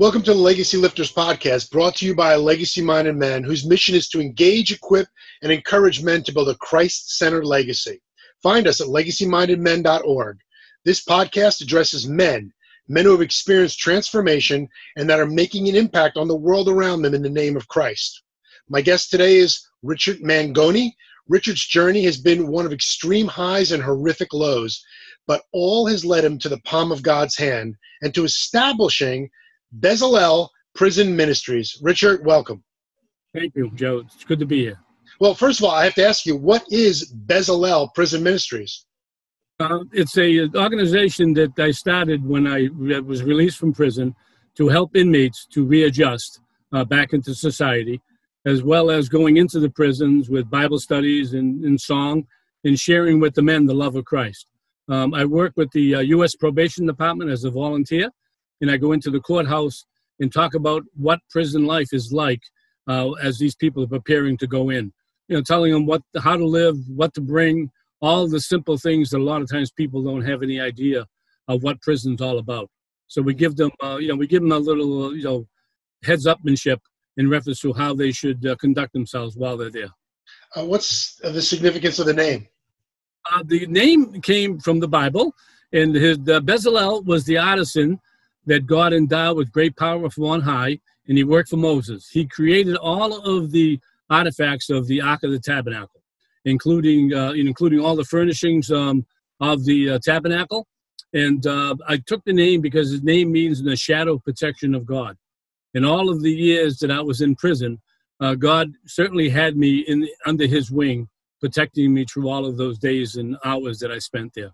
Welcome to the Legacy Lifters podcast, brought to you by a legacy minded man whose mission is to engage, equip, and encourage men to build a Christ centered legacy. Find us at legacymindedmen.org. This podcast addresses men, men who have experienced transformation and that are making an impact on the world around them in the name of Christ. My guest today is Richard Mangoni. Richard's journey has been one of extreme highs and horrific lows, but all has led him to the palm of God's hand and to establishing Bezalel Prison Ministries. Richard, welcome. Thank you, Joe. It's good to be here. Well, first of all, I have to ask you, what is Bezalel Prison Ministries? Uh, it's a organization that I started when I was released from prison to help inmates to readjust uh, back into society, as well as going into the prisons with Bible studies and, and song and sharing with the men the love of Christ. Um, I work with the uh, U.S. Probation Department as a volunteer, and I go into the courthouse and talk about what prison life is like uh, as these people are preparing to go in. You know, telling them what, how to live, what to bring, all the simple things that a lot of times people don't have any idea of what prison's all about. So we give them, uh, you know, we give them a little, uh, you know, heads upmanship in reference to how they should uh, conduct themselves while they're there. Uh, what's the significance of the name? Uh, the name came from the Bible, and his uh, Bezalel was the artisan that God endowed with great power from on high, and he worked for Moses. He created all of the artifacts of the Ark of the Tabernacle, including uh, including all the furnishings um, of the uh, tabernacle. And uh, I took the name because his name means the shadow protection of God. In all of the years that I was in prison, uh, God certainly had me in under His wing, protecting me through all of those days and hours that I spent there.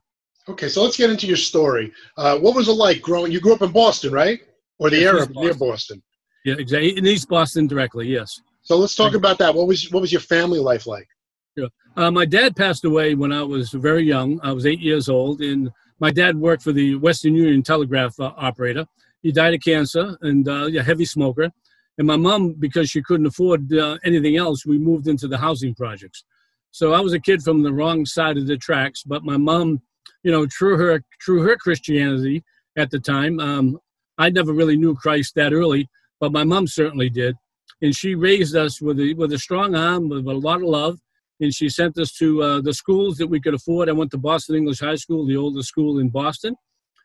Okay, so let's get into your story. Uh, what was it like growing? You grew up in Boston, right? Or the area near Boston? Yeah, exactly. In East Boston directly, yes. So let's talk about that. What was what was your family life like? Yeah. Uh, my dad passed away when I was very young. I was eight years old, and my dad worked for the Western Union telegraph uh, operator. He died of cancer and uh, a heavy smoker. And my mom, because she couldn't afford uh, anything else, we moved into the housing projects. So I was a kid from the wrong side of the tracks. But my mom you know, true her true her Christianity at the time. Um, I never really knew Christ that early, but my mom certainly did, and she raised us with a with a strong arm, with a lot of love, and she sent us to uh, the schools that we could afford. I went to Boston English High School, the oldest school in Boston,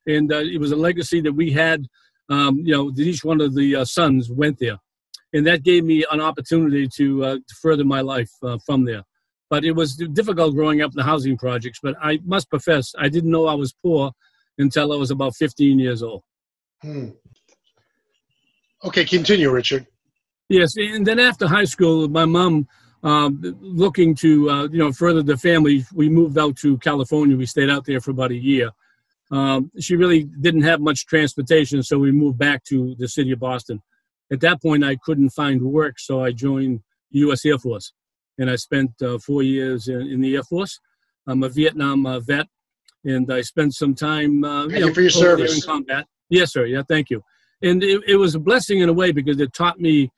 and uh, it was a legacy that we had. Um, you know, that each one of the uh, sons went there, and that gave me an opportunity to, uh, to further my life uh, from there. But it was difficult growing up in the housing projects. But I must profess, I didn't know I was poor until I was about 15 years old. Hmm. Okay, continue, Richard. Yes, and then after high school, my mom, um, looking to uh, you know further the family, we moved out to California. We stayed out there for about a year. Um, she really didn't have much transportation, so we moved back to the city of Boston. At that point, I couldn't find work, so I joined U.S. Air Force and I spent uh, four years in, in, the Air Force. I'm a Vietnam uh, vet, and I spent some time. Uh, thank you, know, for your service. In combat. Yes, sir. Yeah, thank you. And it, it was a blessing in a way because it taught me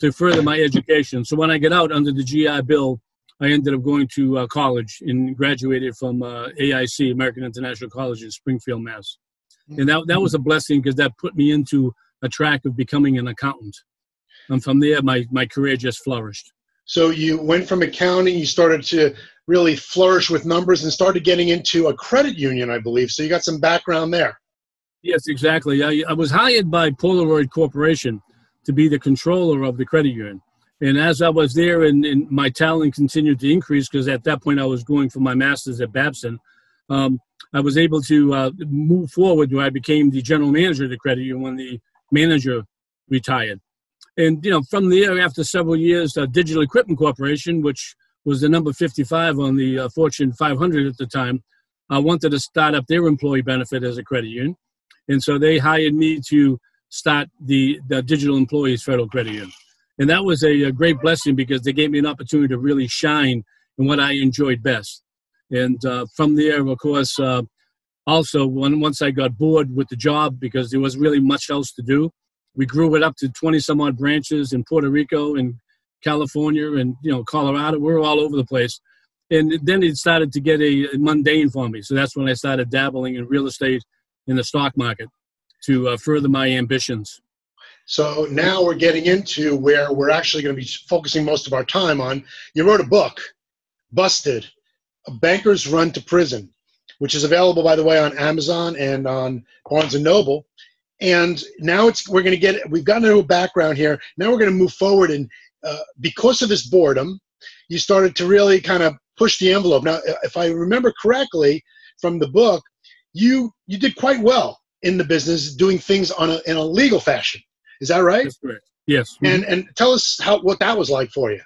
to further my education. So when I get out under the GI Bill, I ended up going to uh, college and graduated from uh, AIC, American International College in Springfield, Mass. And that, that was a blessing because that put me into a track of becoming an accountant. And from there, my, my career just flourished. So you went from accounting, you started to really flourish with numbers and started getting into a credit union, I believe. So you got some background there. Yes, exactly. I, I was hired by Polaroid Corporation to be the controller of the credit union. And as I was there and, and my talent continued to increase, because at that point I was going for my master's at Babson, um, I was able to uh, move forward where I became the general manager of the credit union when the manager retired. And you know, from there, after several years, uh, Digital Equipment Corporation, which was the number 55 on the uh, Fortune 500 at the time, uh, wanted to start up their employee benefit as a credit union, and so they hired me to start the, the Digital Employees Federal Credit Union, and that was a, a great blessing because they gave me an opportunity to really shine in what I enjoyed best. And uh, from there, of course, uh, also when, once I got bored with the job because there was really much else to do, we grew it up to 20 some odd branches in Puerto Rico and California and you know Colorado. We are all over the place. And then it started to get a, mundane for me. So that's when I started dabbling in real estate in the stock market to uh, further my ambitions. So now we're getting into where we're actually going to be focusing most of our time on. You wrote a book, Busted, A Banker's Run to Prison, which is available, by the way, on Amazon and on Barnes and Noble. And now it's we're going to get we've gotten a little background here. Now we're going to move forward, and uh, because of this boredom, you started to really kind of push the envelope. Now, if I remember correctly from the book, you you did quite well in the business, doing things on a in a legal fashion. Is that right? That's correct. Yes. And and tell us how what that was like for you.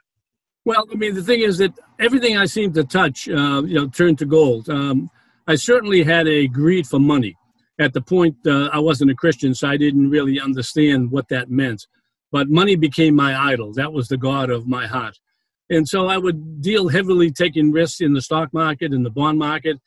Well, I mean, the thing is that everything I seemed to touch, uh, you know, turned to gold. Um, I certainly had a greed for money. At the point, uh, I wasn't a Christian, so I didn't really understand what that meant. But money became my idol. That was the god of my heart. And so I would deal heavily taking risks in the stock market and the bond market.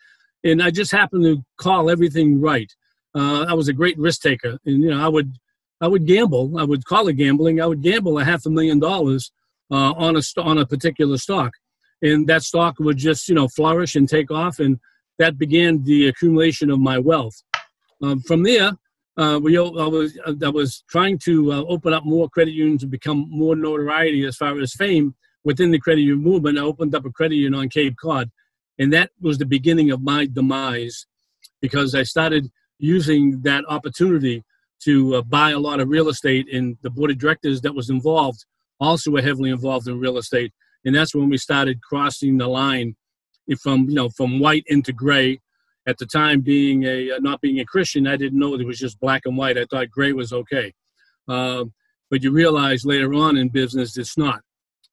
And I just happened to call everything right. Uh, I was a great risk taker. And, you know, I would, I would gamble. I would call it gambling. I would gamble a half a million dollars uh, on a on a particular stock, and that stock would just you know flourish and take off, and that began the accumulation of my wealth. Um, from there, uh, we I was I was trying to uh, open up more credit unions and become more notoriety as far as fame within the credit union movement. I opened up a credit union on Cape Cod, and that was the beginning of my demise because I started using that opportunity to uh, buy a lot of real estate, and the board of directors that was involved also were heavily involved in real estate, and that's when we started crossing the line from you know from white into gray. At the time, being a uh, not being a Christian, I didn't know it was just black and white. I thought gray was okay, uh, but you realize later on in business it's not.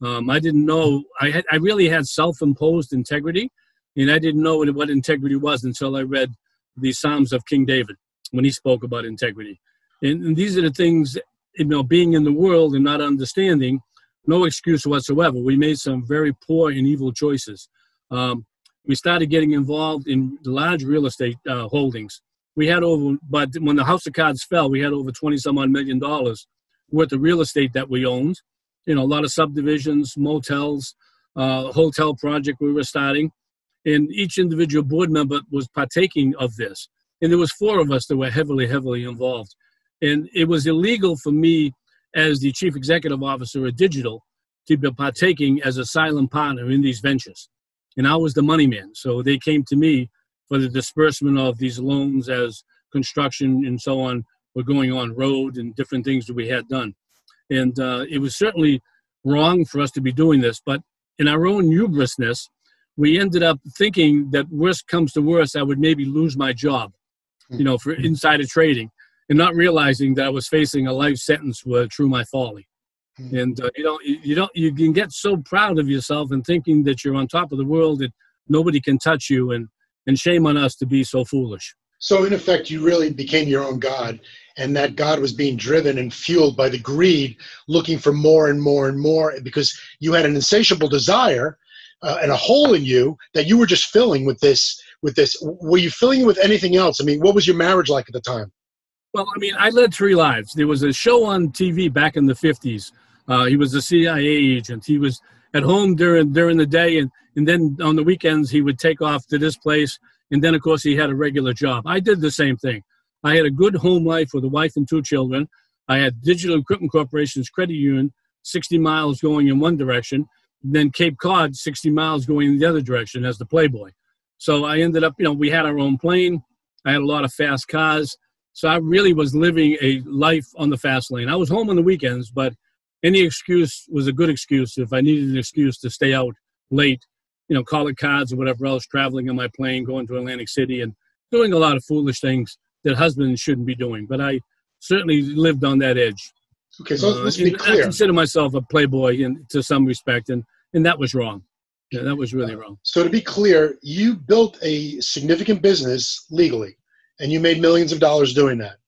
Um, I didn't know. I had I really had self-imposed integrity, and I didn't know what, what integrity was until I read the Psalms of King David when he spoke about integrity. And, and these are the things you know, being in the world and not understanding, no excuse whatsoever. We made some very poor and evil choices. Um, we started getting involved in large real estate uh, holdings. We had over, but when the House of Cards fell, we had over 20 some odd million dollars worth of real estate that we owned. You know, a lot of subdivisions, motels, uh, hotel project we were starting. And each individual board member was partaking of this. And there was four of us that were heavily, heavily involved. And it was illegal for me as the chief executive officer of digital to be partaking as a silent partner in these ventures. And I was the money man. So they came to me for the disbursement of these loans as construction and so on were going on road and different things that we had done. And uh, it was certainly wrong for us to be doing this, but in our own hubrisness, we ended up thinking that worst comes to worst, I would maybe lose my job, you know, for insider trading and not realizing that I was facing a life sentence through my folly. Mm-hmm. And uh, you know, you don't, you can get so proud of yourself and thinking that you're on top of the world that nobody can touch you, and and shame on us to be so foolish. So in effect, you really became your own god, and that god was being driven and fueled by the greed, looking for more and more and more, because you had an insatiable desire uh, and a hole in you that you were just filling with this. With this, were you filling it with anything else? I mean, what was your marriage like at the time? Well, I mean, I led three lives. There was a show on TV back in the 50s. Uh, he was a CIA agent. He was at home during during the day, and, and then on the weekends he would take off to this place. And then, of course, he had a regular job. I did the same thing. I had a good home life with a wife and two children. I had Digital Equipment Corporation's credit union, 60 miles going in one direction, then Cape Cod, 60 miles going in the other direction as the Playboy. So I ended up, you know, we had our own plane. I had a lot of fast cars. So I really was living a life on the fast lane. I was home on the weekends, but any excuse was a good excuse. If I needed an excuse to stay out late, you know, call it cards or whatever else, traveling on my plane, going to Atlantic City, and doing a lot of foolish things that husbands shouldn't be doing. But I certainly lived on that edge. Okay, so let's uh, be clear. I consider myself a playboy in, to some respect, and, and that was wrong. Yeah, that was really wrong. So to be clear, you built a significant business legally and you made millions of dollars doing that.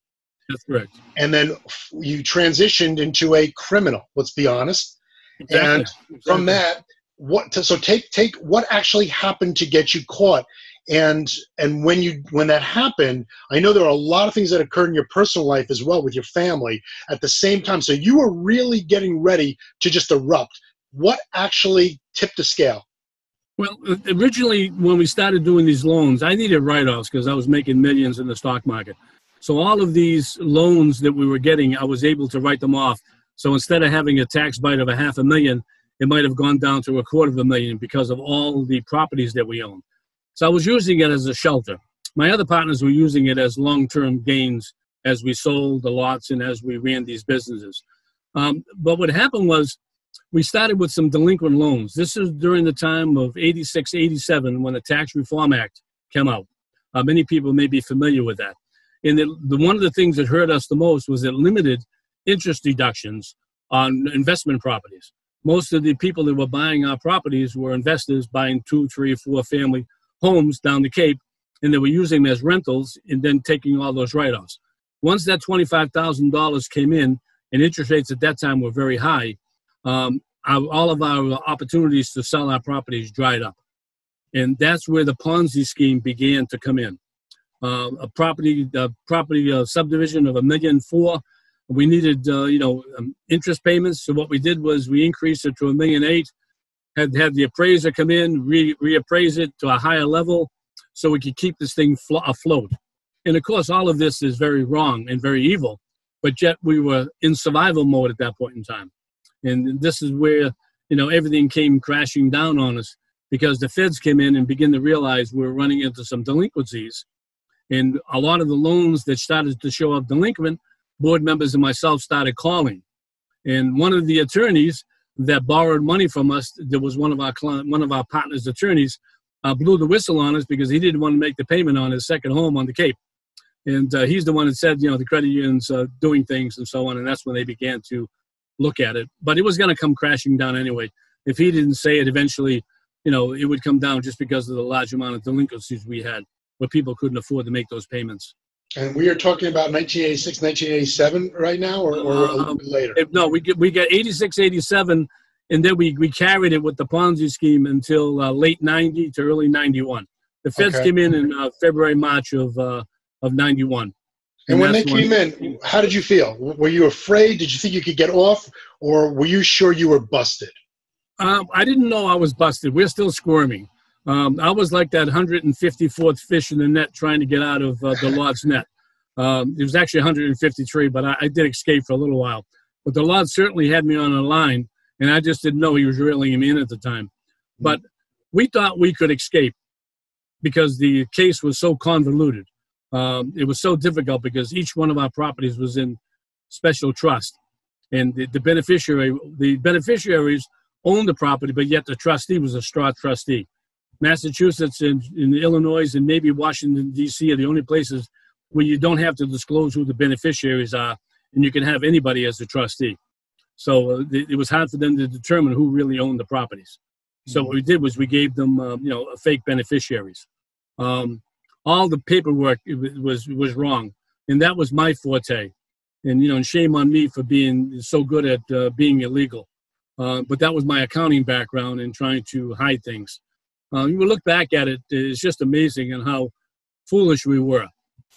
That's correct. And then you transitioned into a criminal. Let's be honest. Exactly. And exactly. from that, what? To, so take take what actually happened to get you caught, and and when you when that happened, I know there are a lot of things that occurred in your personal life as well with your family at the same time. So you were really getting ready to just erupt. What actually tipped the scale? Well, uh, originally when we started doing these loans, I needed write-offs because I was making millions in the stock market. So all of these loans that we were getting, I was able to write them off. So instead of having a tax bite of a half a million, it might have gone down to a quarter of a million because of all the properties that we own. So I was using it as a shelter. My other partners were using it as long-term gains as we sold the lots and as we ran these businesses. Um, but what happened was we started with some delinquent loans. This is during the time of 86, 87 when the Tax Reform Act came out. Uh, many people may be familiar with that. And the, the, one of the things that hurt us the most was it limited interest deductions on investment properties. Most of the people that were buying our properties were investors buying two, three, four family homes down the Cape, and they were using them as rentals and then taking all those write offs. Once that $25,000 came in, and interest rates at that time were very high, um, our, all of our opportunities to sell our properties dried up. And that's where the Ponzi scheme began to come in. Uh, a property, property uh, subdivision of a million four, we needed, uh, you know, um, interest payments. So what we did was we increased it to a million eight, had had the appraiser come in, re- reappraise it to a higher level, so we could keep this thing flo- afloat. And of course, all of this is very wrong and very evil, but yet we were in survival mode at that point in time. And this is where, you know, everything came crashing down on us because the feds came in and began to realize we we're running into some delinquencies. And a lot of the loans that started to show up delinquent, board members and myself started calling. And one of the attorneys that borrowed money from us, that was one of our client, one of our partners' attorneys, uh, blew the whistle on us because he didn't want to make the payment on his second home on the Cape. And uh, he's the one that said, you know, the credit unions uh, doing things and so on. And that's when they began to look at it. But it was going to come crashing down anyway. If he didn't say it eventually, you know, it would come down just because of the large amount of delinquencies we had where people couldn't afford to make those payments. And we are talking about 1986, 1987 right now, or, or a little um, bit later? No, we get, we get 86, 87, and then we, we carried it with the Ponzi scheme until uh, late 90 to early 91. The feds okay. came in in uh, February, March of, uh, of 91. And, and when they came when, in, how did you feel? Were you afraid? Did you think you could get off, or were you sure you were busted? Um, I didn't know I was busted. We're still squirming. Um, I was like that 154th fish in the net trying to get out of uh, the Lord's net. Um, it was actually 153, but I, I, did escape for a little while. But the Lord's certainly had me on a line, and I just didn't know he was reeling me in at the time. Hmm. But we thought we could escape because the case was so convoluted. Um, it was so difficult because each one of our properties was in special trust, and the, the beneficiary, the beneficiaries owned the property, but yet the trustee was a straw trustee. Massachusetts and, and Illinois and maybe Washington, D.C. are the only places where you don't have to disclose who the beneficiaries are and you can have anybody as a trustee. So uh, it was hard for them to determine who really owned the properties. So what we did was we gave them, uh, you know, fake beneficiaries. Um, all the paperwork was was wrong, and that was my forte. And you know, and shame on me for being so good at uh, being illegal. Uh, but that was my accounting background and trying to hide things. Uh, you look back at it, it's just amazing and how foolish we were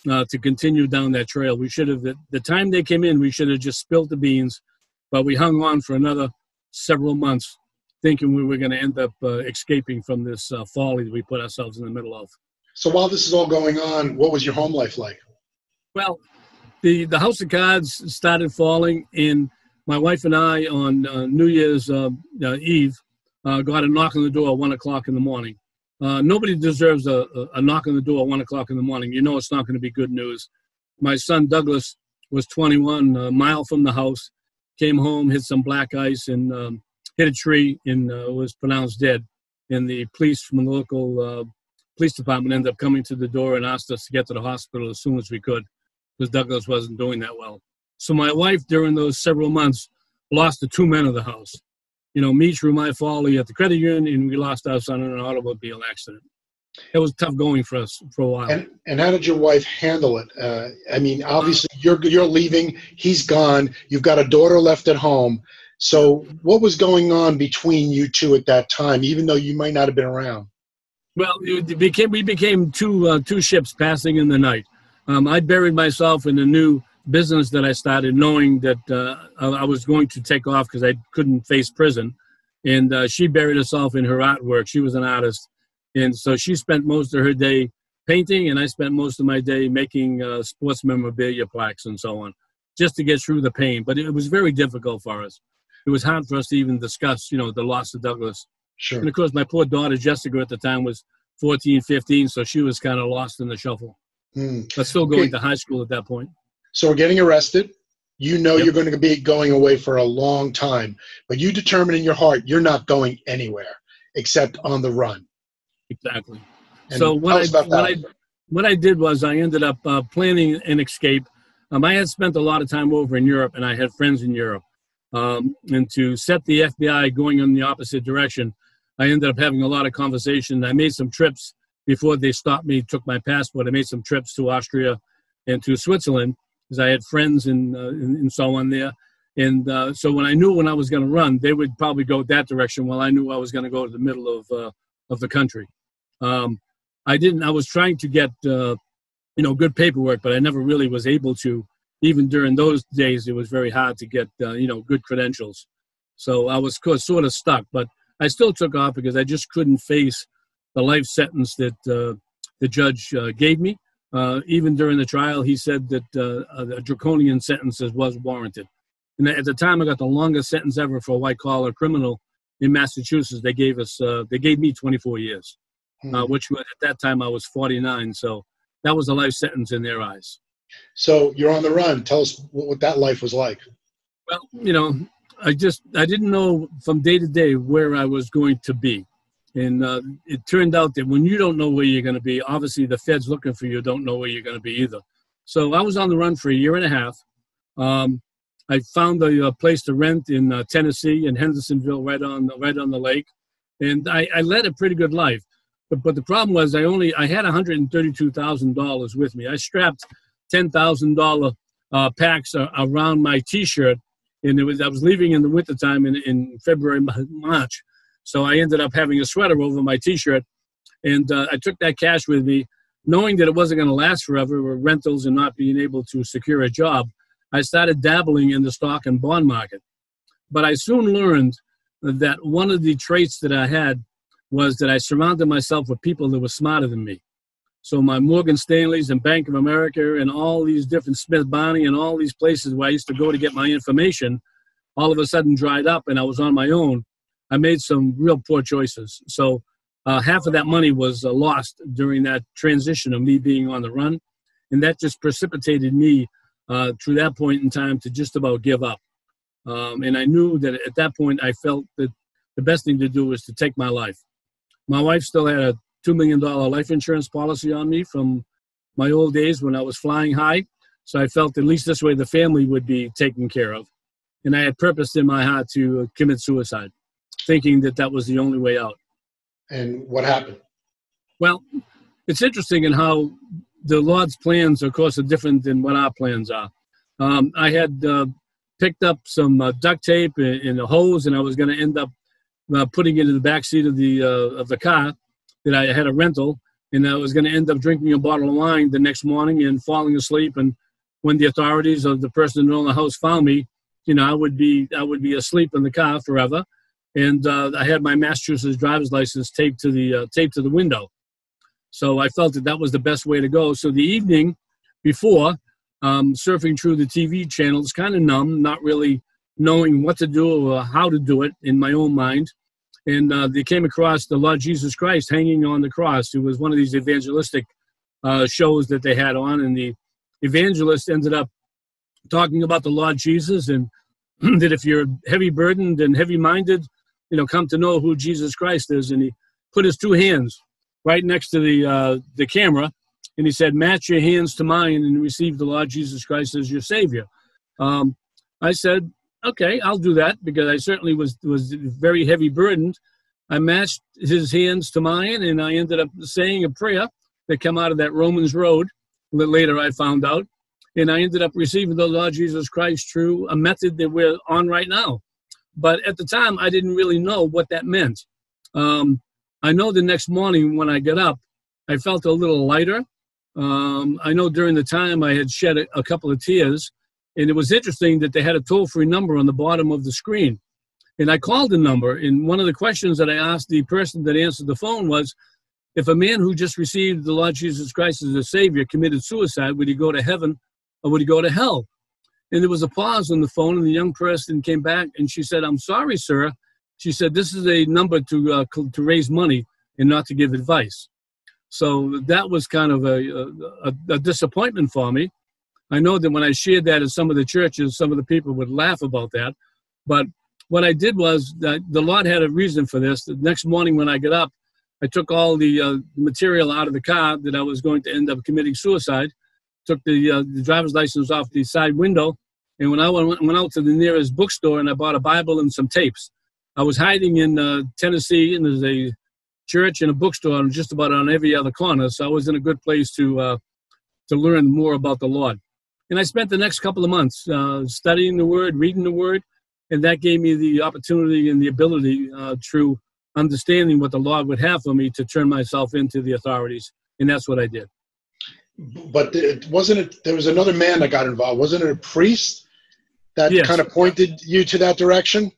uh, to continue down that trail. We should have, the, the time they came in, we should have just spilled the beans, but we hung on for another several months thinking we were going to end up uh, escaping from this uh, folly that we put ourselves in the middle of. So while this is all going on, what was your home life like? Well, the, the house of cards started falling, and my wife and I on uh, New Year's uh, Eve uh, got a knock on the door at one o'clock in the morning. Uh, nobody deserves a, a, knock on the door at one o'clock in the morning. You know it's not going to be good news. My son Douglas was 21, a mile from the house, came home, hit some black ice, and um, hit a tree and uh, was pronounced dead. And the police from the local uh, police department ended up coming to the door and asked us to get to the hospital as soon as we could because Douglas wasn't doing that well. So my wife, during those several months, lost the two men of the house you know, me through my folly at the credit union, and we lost our son in an automobile accident. It was tough going for us for a while. And, and how did your wife handle it? Uh, I mean, obviously you're you're leaving. He's gone. You've got a daughter left at home. So what was going on between you two at that time, even though you might not have been around? Well, became, we became two uh, two ships passing in the night. Um, I buried myself in a new business that I started, knowing that uh, I was going to take off because I couldn't face prison. And uh, she buried herself in her artwork. She was an artist, and so she spent most of her day painting, and I spent most of my day making uh, sports memorabilia plaques and so on, just to get through the pain. But it was very difficult for us. It was hard for us to even discuss, you know, the loss of Douglas. Sure. And of course, my poor daughter Jessica at the time was 14, 15, so she was kind of lost in the shuffle. Mm. But still going Okay. to high school at that point. So we're getting arrested. You know Yep. you're going to be going away for a long time, but you determine in your heart you're not going anywhere except on the run. Exactly. And so what I, what I what I did was I ended up uh, planning an escape. Um, I had spent a lot of time over in Europe, and I had friends in Europe. Um, and to set the FBI going in the opposite direction, I ended up having a lot of conversation. I made some trips before they stopped me, took my passport. I made some trips to Austria and to Switzerland because I had friends and, uh, and so on there. And uh, so when I knew when I was going to run, they would probably go that direction while I knew I was going to go to the middle of, uh, of the country. Um, I didn't. I was trying to get uh, you know good paperwork, but I never really was able to. Even during those days, it was very hard to get uh, you know good credentials. So I was sort of stuck, but I still took off because I just couldn't face the life sentence that uh, the judge uh, gave me. Uh, even during the trial, he said that uh, a draconian sentences was warranted. And at the time, I got the longest sentence ever for a white collar criminal in Massachusetts. They gave us uh, they gave me 24 years Hmm. uh, which was, at that time I was 49. So that was a life sentence in their eyes. So you're on the run. Tell us what, what that life was like. Well, you know, I just I didn't know from day to day where I was going to be, and uh, it turned out that when you don't know where you're going to be, obviously the feds looking for you don't know where you're going to be either. So I was on the run for a year and a half. Um, I found a, a place to rent in uh, Tennessee in Hendersonville, right on the, right on the lake, and I, I led a pretty good life. But, but the problem was I only I had $132,000 with me. I strapped $10,000 uh, packs a- around my T-shirt, and it was I was leaving in the wintertime in, in February March, so I ended up having a sweater over my T-shirt, and uh, I took that cash with me, knowing that it wasn't going to last forever with rentals and not being able to secure a job. I started dabbling in the stock and bond market, but I soon learned that one of the traits that I had was that I surrounded myself with people that were smarter than me. So my Morgan Stanleys and Bank of America and all these different Smith Barney and all these places where I used to go to get my information, all of a sudden dried up, and I was on my own. I made some real poor choices. So uh, half of that money was uh, lost during that transition of me being on the run, and that just precipitated me uh, through that point in time to just about give up. Um, and I knew that at that point I felt that the best thing to do was to take my life. My wife still had a $2 million life insurance policy on me from my old days when I was flying high. So I felt at least this way the family would be taken care of. And I had purpose in my heart to uh, commit suicide, thinking that that was the only way out. And what happened? Well, it's interesting in how the Lord's plans, of course, are different than what our plans are. Um, I had uh, picked up some uh, duct tape and, and a hose, and I was going to end up uh, putting it in the back seat of the uh, of the car that I had a rental, and I was going to end up drinking a bottle of wine the next morning and falling asleep. And when the authorities or the person who owned the house found me, you know, I would be I would be asleep in the car forever. And uh, I had my Massachusetts driver's license taped to the uh, taped to the window. So I felt that that was the best way to go. So the evening before, um, surfing through the TV channels, kind of numb, not really knowing what to do or how to do it in my own mind. And uh, they came across the Lord Jesus Christ hanging on the cross. It was one of these evangelistic uh, shows that they had on, and the evangelist ended up talking about the Lord Jesus and that if you're heavy burdened and heavy minded, you know, come to know who Jesus Christ is. And he put his two hands right next to the uh, the camera, and he said, "Match your hands to mine and receive the Lord Jesus Christ as your Savior." Um, I said, "Okay, I'll do that," because I certainly was was very heavy burdened. I matched his hands to mine, and I ended up saying a prayer that came out of that Romans road. that Later, I found out, and I ended up receiving the Lord Jesus Christ through a method that we're on right now. But at the time, I didn't really know what that meant. Um, I know the next morning when I got up, I felt a little lighter. Um, I know during the time I had shed a, a couple of tears, and it was interesting that they had a toll free number on the bottom of the screen. And I called the number, and one of the questions that I asked the person that answered the phone was, if a man who just received the Lord Jesus Christ as a Savior committed suicide, would he go to heaven or would he go to hell? And there was a pause on the phone, and the young person came back and she said, I'm sorry, sir. She said, This is a number to, uh, to raise money and not to give advice. So that was kind of a, a, a disappointment for me. I know that when I shared that in some of the churches, some of the people would laugh about that. But what I did was that the Lord had a reason for this. The next morning when I got up, I took all the uh, material out of the car that I was going to end up committing suicide, took the, uh, the driver's license off the side window, and when I went, went out to the nearest bookstore and I bought a Bible and some tapes. I was hiding in uh, Tennessee, and there's a church and a bookstore and just about on every other corner, so I was in a good place to uh, to learn more about the Lord. And I spent the next couple of months uh, studying the Word, reading the Word, and that gave me the opportunity and the ability uh, through understanding what the Lord would have for me to turn myself into the authorities, and that's what I did. But it wasn't it. There was another man that got involved. Wasn't it a priest that yes. kind of pointed you to that direction?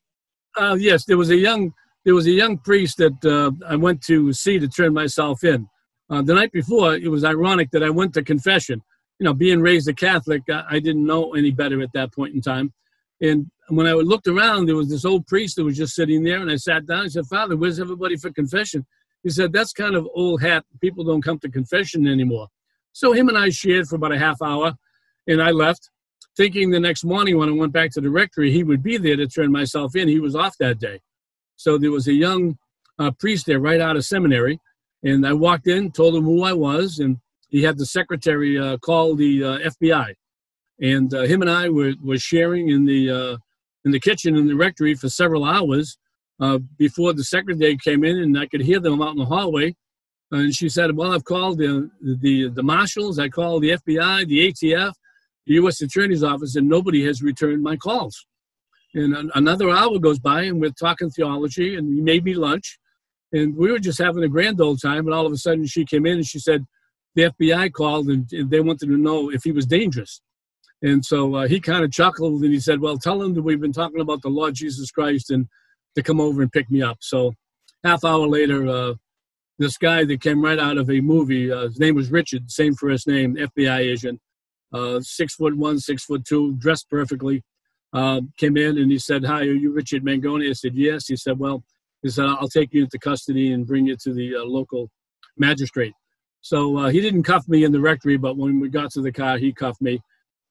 Uh, yes, there was a young there was a young priest that uh, I went to see to turn myself in. Uh, the night before, it was ironic that I went to confession. You know, being raised a Catholic, I, I didn't know any better at that point in time. And when I looked around, there was this old priest that was just sitting there, and I sat down. I said, Father, where's everybody for confession? He said, That's kind of old hat. People don't come to confession anymore. So him and I shared for about a half hour, and I left, thinking the next morning when I went back to the rectory, he would be there to turn myself in. He was off that day. So there was a young uh, priest there right out of seminary, and I walked in, told him who I was, and he had the secretary uh, call the uh, FBI and uh, him and I were, were sharing in the uh, in the kitchen in the rectory for several hours uh, before the secretary came in, and I could hear them out in the hallway. And she said, "Well, I've called the the the marshals, I called the FBI, the ATF, the U.S. Attorney's Office, and nobody has returned my calls." And another hour goes by, and we're talking theology, and he made me lunch, and we were just having a grand old time. And all of a sudden, she came in and she said, "The FBI called, and they wanted to know if he was dangerous." And so uh, he kind of chuckled and he said, Well, tell him that we've been talking about the Lord Jesus Christ and to come over and pick me up. So half hour later, uh, this guy that came right out of a movie, uh, his name was Richard, same first name, FBI agent, uh, six foot one, six foot two, dressed perfectly, uh, came in and he said, Hi, are you Richard Mangoni? I said, Yes. He said, Well, he said, I'll take you into custody and bring you to the uh, local magistrate. So he didn't cuff me in the rectory, but when we got to the car, he cuffed me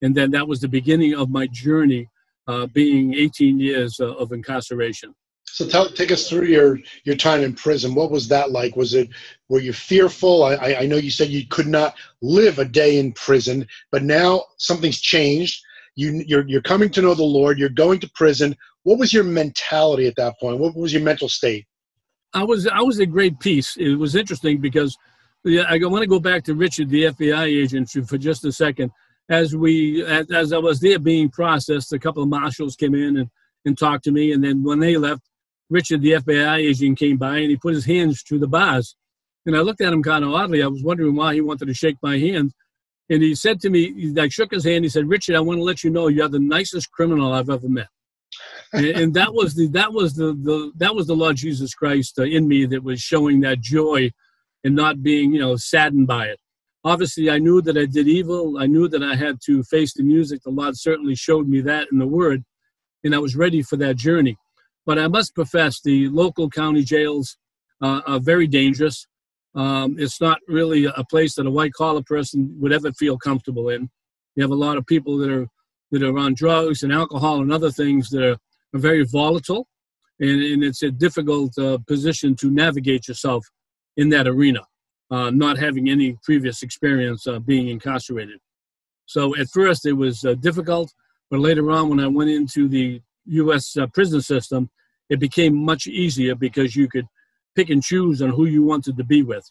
and then that was the beginning of my journey, uh, being 18 years uh, of incarceration. So tell, take us through your your time in prison. What was that like? Was it were you fearful? I, I know you said you could not live a day in prison, but now something's changed. You you're you're coming to know the Lord. You're going to prison. What was your mentality at that point? What was your mental state? I was I was at great peace. It was interesting because yeah, I want to go back to Richard, the FBI agent, for just a second as we as, as I was there being processed, a couple of marshals came in and, and talked to me. And then when they left, Richard, the FBI agent, came by and he put his hands to the bars. And I looked at him kind of oddly. I was wondering why he wanted to shake my hand. And he said to me, I shook his hand. He said, "Richard, I want to let you know you're the nicest criminal I've ever met." and, and, that was the that was the, the that was the Lord Jesus Christ uh, in me that was showing that joy and not being you know saddened by it obviously I knew that I did evil. I knew that I had to face the music. The Lord certainly showed me that in the Word, and I was ready for that journey. But I must profess, the local county jails uh, are very dangerous. Um, it's not really a place that a white collar person would ever feel comfortable in. You have a lot of people that are that are on drugs and alcohol and other things that are, are very volatile, and, and it's a difficult uh, position to navigate yourself in that arena uh, not having any previous experience uh, being incarcerated. So at first it was uh, difficult, but later on, when I went into the U.S. Uh, prison system, it became much easier because you could pick and choose on who you wanted to be with.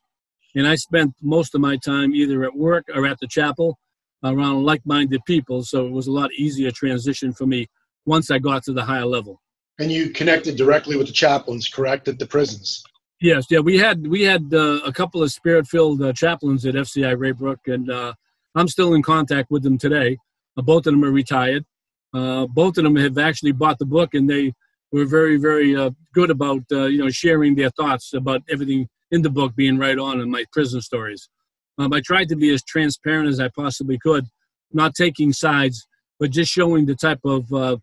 And I spent most of my time either at work or at the chapel around like minded people, so it was a lot easier transition for me once I got to the higher level. And you connected directly with the chaplains, correct, at the prisons? Yes, yeah, we had we had uh, a couple of spirit-filled uh, chaplains at FCI Ray Brook, and uh, I'm still in contact with them today. Uh, both of them are retired. Uh, both of them have actually bought the book, and they were very, very uh, good about you know sharing their thoughts about everything in the book being right on in my prison stories. Um, I tried to be as transparent as I possibly could, not taking sides, but just showing the type of uh,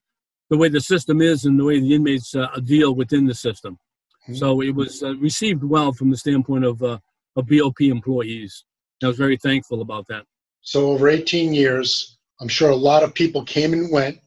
the way the system is and the way the inmates uh, deal within the system. Mm-hmm. So it was uh, received well from the standpoint of uh, of BOP employees. I was very thankful about that. So over 18 years, I'm sure a lot of people came and went,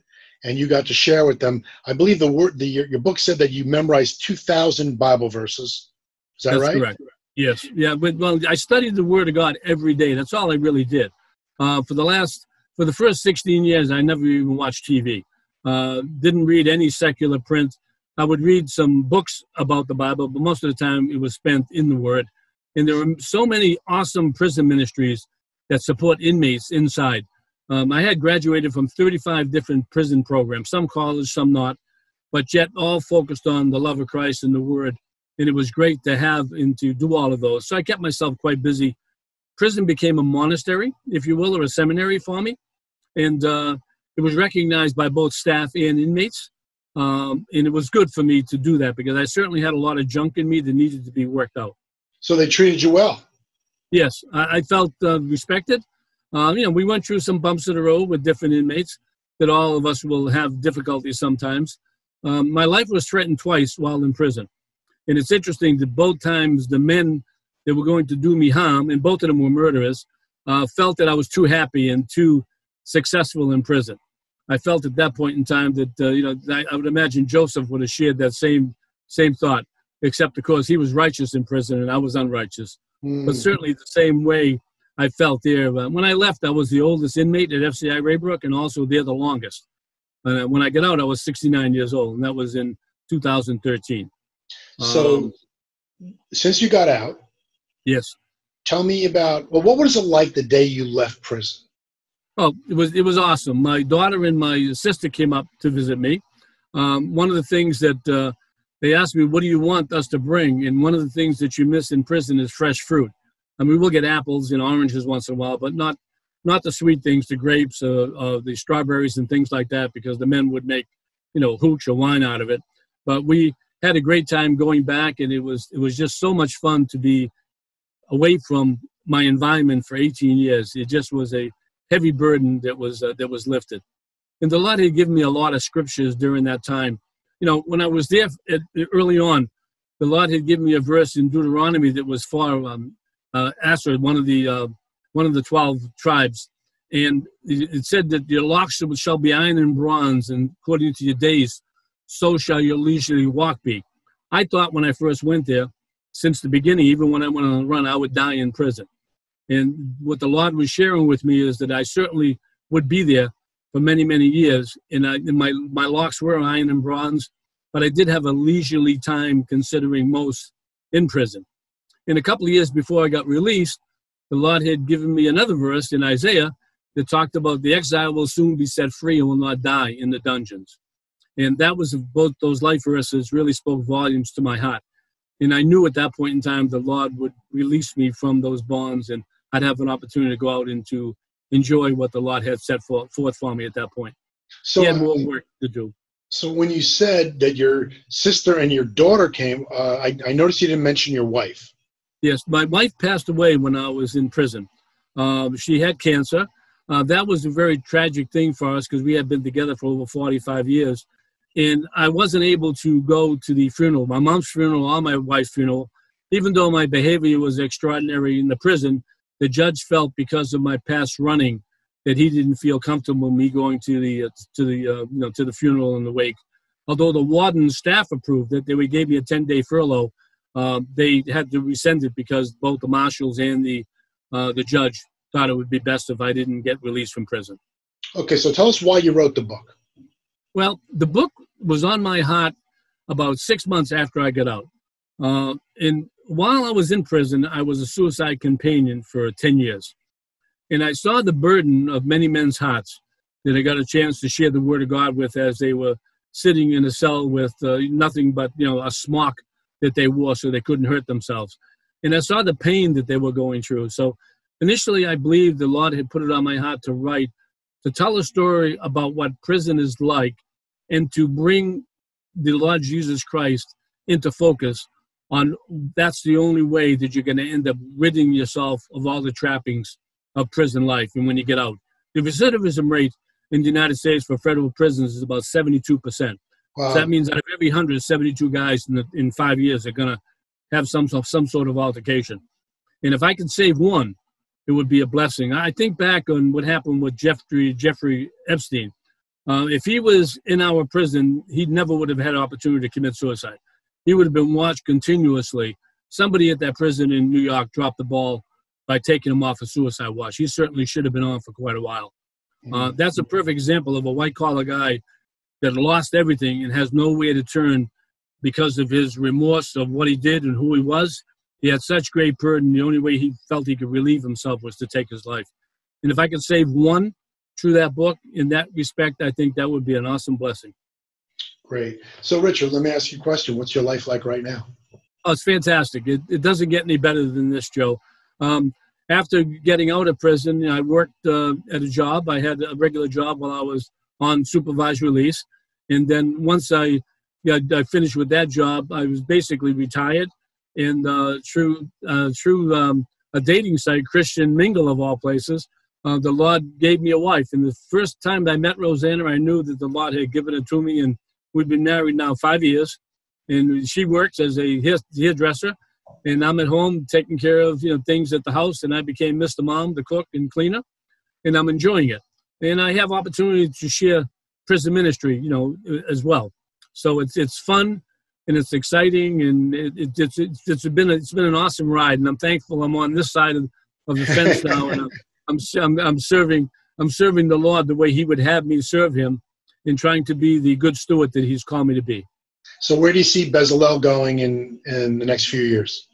and you got to share with them. I believe the word the your, your book said that you memorized 2,000 Bible verses. Is that That's right? Correct. Yes. Yeah. But well, I studied the Word of God every day. That's all I really did. Uh, for the last for the first 16 years, I never even watched TV. Uh, didn't read any secular print. I would read some books about the Bible, but most of the time it was spent in the Word. And there are so many awesome prison ministries that support inmates inside. Um, I had graduated from 35 different prison programs, some college, some not, but yet all focused on the love of Christ and the Word. And it was great to have and to do all of those. So I kept myself quite busy. Prison became a monastery, if you will, or a seminary for me. And uh, it was recognized by both staff and inmates. Um, and it was good for me to do that because I certainly had a lot of junk in me that needed to be worked out. So they treated you well. Yes, I, I felt uh, respected. Uh, you know, we went through some bumps in the road with different inmates that all of us will have difficulties sometimes. Um, my life was threatened twice while in prison. And it's interesting that both times the men that were going to do me harm, and both of them were murderers, uh, felt that I was too happy and too successful in prison. I felt at that point in time that uh, you know I, I, would imagine Joseph would have shared that same same thought, except because he was righteous in prison and I was unrighteous. Mm. But certainly the same way I felt there. Uh, when I left, I was the oldest inmate at FCI Ray Brook and also there the longest. Uh, when I got out, I was 69 years old, and that was in 2013. So, um, since you got out, yes, tell me about well, what was it like the day you left prison? Oh, it was it was awesome. My daughter and my sister came up to visit me. Um, one of the things that uh, they asked me, "What do you want us to bring?" And one of the things that you miss in prison is fresh fruit. I mean, we'll get apples and oranges once in a while, but not not the sweet things, the grapes, uh, uh, the strawberries, and things like that, because the men would make, you know, hooch or wine out of it. But we had a great time going back, and it was it was just so much fun to be away from my environment for 18 years. It just was a heavy burden that was uh, that was lifted. And the Lord had given me a lot of scriptures during that time. You know, when I was there at, early on, the Lord had given me a verse in Deuteronomy that was far um, uh, Asher, one of the uh, one of the twelve tribes, and it said that your locks shall be iron and bronze, and according to your days, so shall your leisurely walk be. I thought when I first went there, since the beginning, even when I went on the run, I would die in prison. And what the Lord was sharing with me is that I certainly would be there for many, many years. And, I, and my, my locks were iron and bronze, but I did have a leisurely time considering most in prison. And a couple of years before I got released, the Lord had given me another verse in Isaiah that talked about the exile will soon be set free and will not die in the dungeons. And that was both those life verses really spoke volumes to my heart. And I knew at that point in time the Lord would release me from those bonds and I'd have an opportunity to go out and to enjoy what the Lord had set for, forth for me at that point. So he had more work to do. So when you said that your sister and your daughter came, uh, I, I, noticed you didn't mention your wife. Yes, my wife passed away when I was in prison. Uh, she had cancer. Uh, that was a very tragic thing for us because we had been together for over 45 years. And I wasn't able to go to the funeral, my mom's funeral or my wife's funeral, even though my behavior was extraordinary in the prison the judge felt because of my past running that he didn't feel comfortable me going to the uh, to the uh, you know to the funeral and the wake. Although the warden staff approved it, they gave me a 10 day furlough. Uh, they had to rescind it because both the marshals and the uh, the judge thought it would be best if I didn't get released from prison. Okay, so tell us why you wrote the book. Well, the book was on my heart about six months after I got out. Uh, and while I was in prison, I was a suicide companion for 10 years. And I saw the burden of many men's hearts that I got a chance to share the word of God with as they were sitting in a cell with uh, nothing but, you know, a smock that they wore so they couldn't hurt themselves. And I saw the pain that they were going through. So initially, I believed the Lord had put it on my heart to write, to tell a story about what prison is like and to bring the Lord Jesus Christ into focus on that's the only way that you're going to end up ridding yourself of all the trappings of prison life and when you get out. The recidivism rate in the United States for federal prisons is about 72%. Wow. So that means out of every 172 guys in, the, in five years are going to have some, some sort of altercation. And if I could save one, it would be a blessing. I think back on what happened with Jeffrey, Jeffrey Epstein. Uh, if he was in our prison, he never would have had an opportunity to commit suicide. He would have been watched continuously. Somebody at that prison in New York dropped the ball by taking him off a suicide watch. He certainly should have been on for quite a while. Uh, mm-hmm. that's a perfect example of a white collar guy that lost everything and has nowhere to turn because of his remorse of what he did and who he was. He had such great burden. The only way he felt he could relieve himself was to take his life. And if I could save one through that book in that respect, I think that would be an awesome blessing. Great. So, Richard, let me ask you a question. What's your life like right now? Oh, it's fantastic. It, it doesn't get any better than this, Joe. Um, after getting out of prison, I worked uh, at a job. I had a regular job while I was on supervised release. And then once I, yeah, I finished with that job, I was basically retired. And uh, through, uh, through um, a dating site, Christian Mingle of all places, uh, the Lord gave me a wife. And the first time I met Rosanna, I knew that the Lord had given it to me. And we've been married now five years. And she works as a hairdresser and I'm at home taking care of you know things at the house, and I became Mr. Mom, the cook and cleaner, and I'm enjoying it. And I have opportunity to share prison ministry, you know, as well. So it's it's fun and it's exciting, and it, it, it's, it's it's been a, it's been an awesome ride, and I'm thankful I'm on this side of, of the fence now, and I'm, I'm I'm serving I'm serving the Lord the way He would have me serve Him, in trying to be the good steward that He's called me to be. So where do you see Bezalel going in, in the next few years?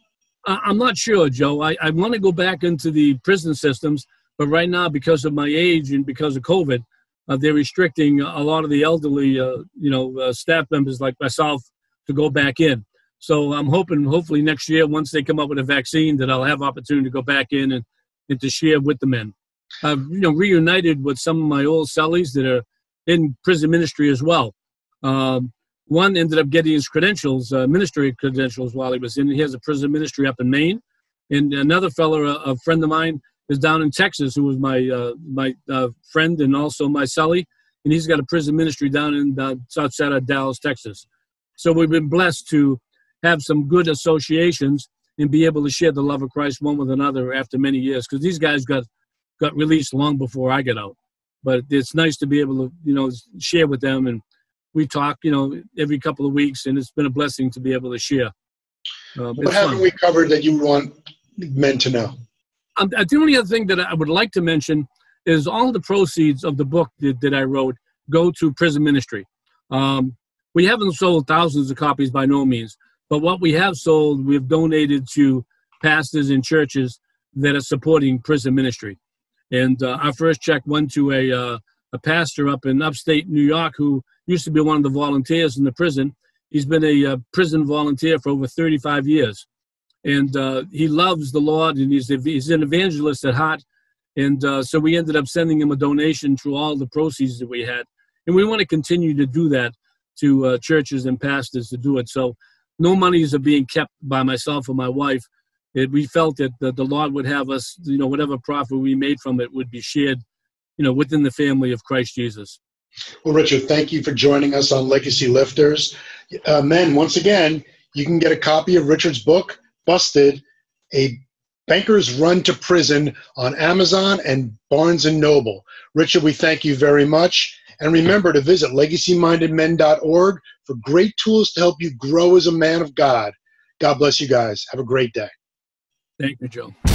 I'm not sure, Joe. I, I want to go back into the prison systems, but right now, because of my age and because of COVID, uh, they're restricting a lot of the elderly, uh, you know, uh, staff members like myself to go back in. So I'm hoping, hopefully next year, once they come up with a vaccine, that I'll have opportunity to go back in and, and to share with the men. I've, you know, reunited with some of my old cellies that are in prison ministry as well. Um, one ended up getting his credentials, uh, ministry credentials, while he was in. He has a prison ministry up in Maine, and another fellow, a, a friend of mine, is down in Texas, who was my uh, my uh, friend and also my cellie, and he's got a prison ministry down in the south side of Dallas, Texas. So we've been blessed to have some good associations and be able to share the love of Christ one with another after many years, because these guys got got released long before I got out. But it's nice to be able to you know share with them and we talk, you know, every couple of weeks, and it's been a blessing to be able to share. Uh, what haven't fun. we covered that you want men to know? Um, uh, the only other thing that I would like to mention is all the proceeds of the book that, that I wrote go to prison ministry. Um, we haven't sold thousands of copies by no means, but what we have sold, we've donated to pastors and churches that are supporting prison ministry. And uh, our first check went to a, uh, a pastor up in upstate New York who used to be one of the volunteers in the prison. He's been a uh, prison volunteer for over 35 years. And uh, he loves the Lord and he's, he's an evangelist at heart. And uh, so we ended up sending him a donation through all the proceeds that we had. And we want to continue to do that to uh, churches and pastors to do it. So no monies are being kept by myself or my wife. It, we felt that the, the Lord would have us, you know, whatever profit we made from it would be shared, you know, within the family of Christ Jesus. Well, Richard, thank you for joining us on Legacy Lifters. Uh, men, once again, you can get a copy of Richard's book, Busted, A Banker's Run to Prison on Amazon and Barnes & Noble. Richard, we thank you very much. And remember to visit legacymindedmen.org for great tools to help you grow as a man of God. God bless you guys. Have a great day. Thank you, Joe.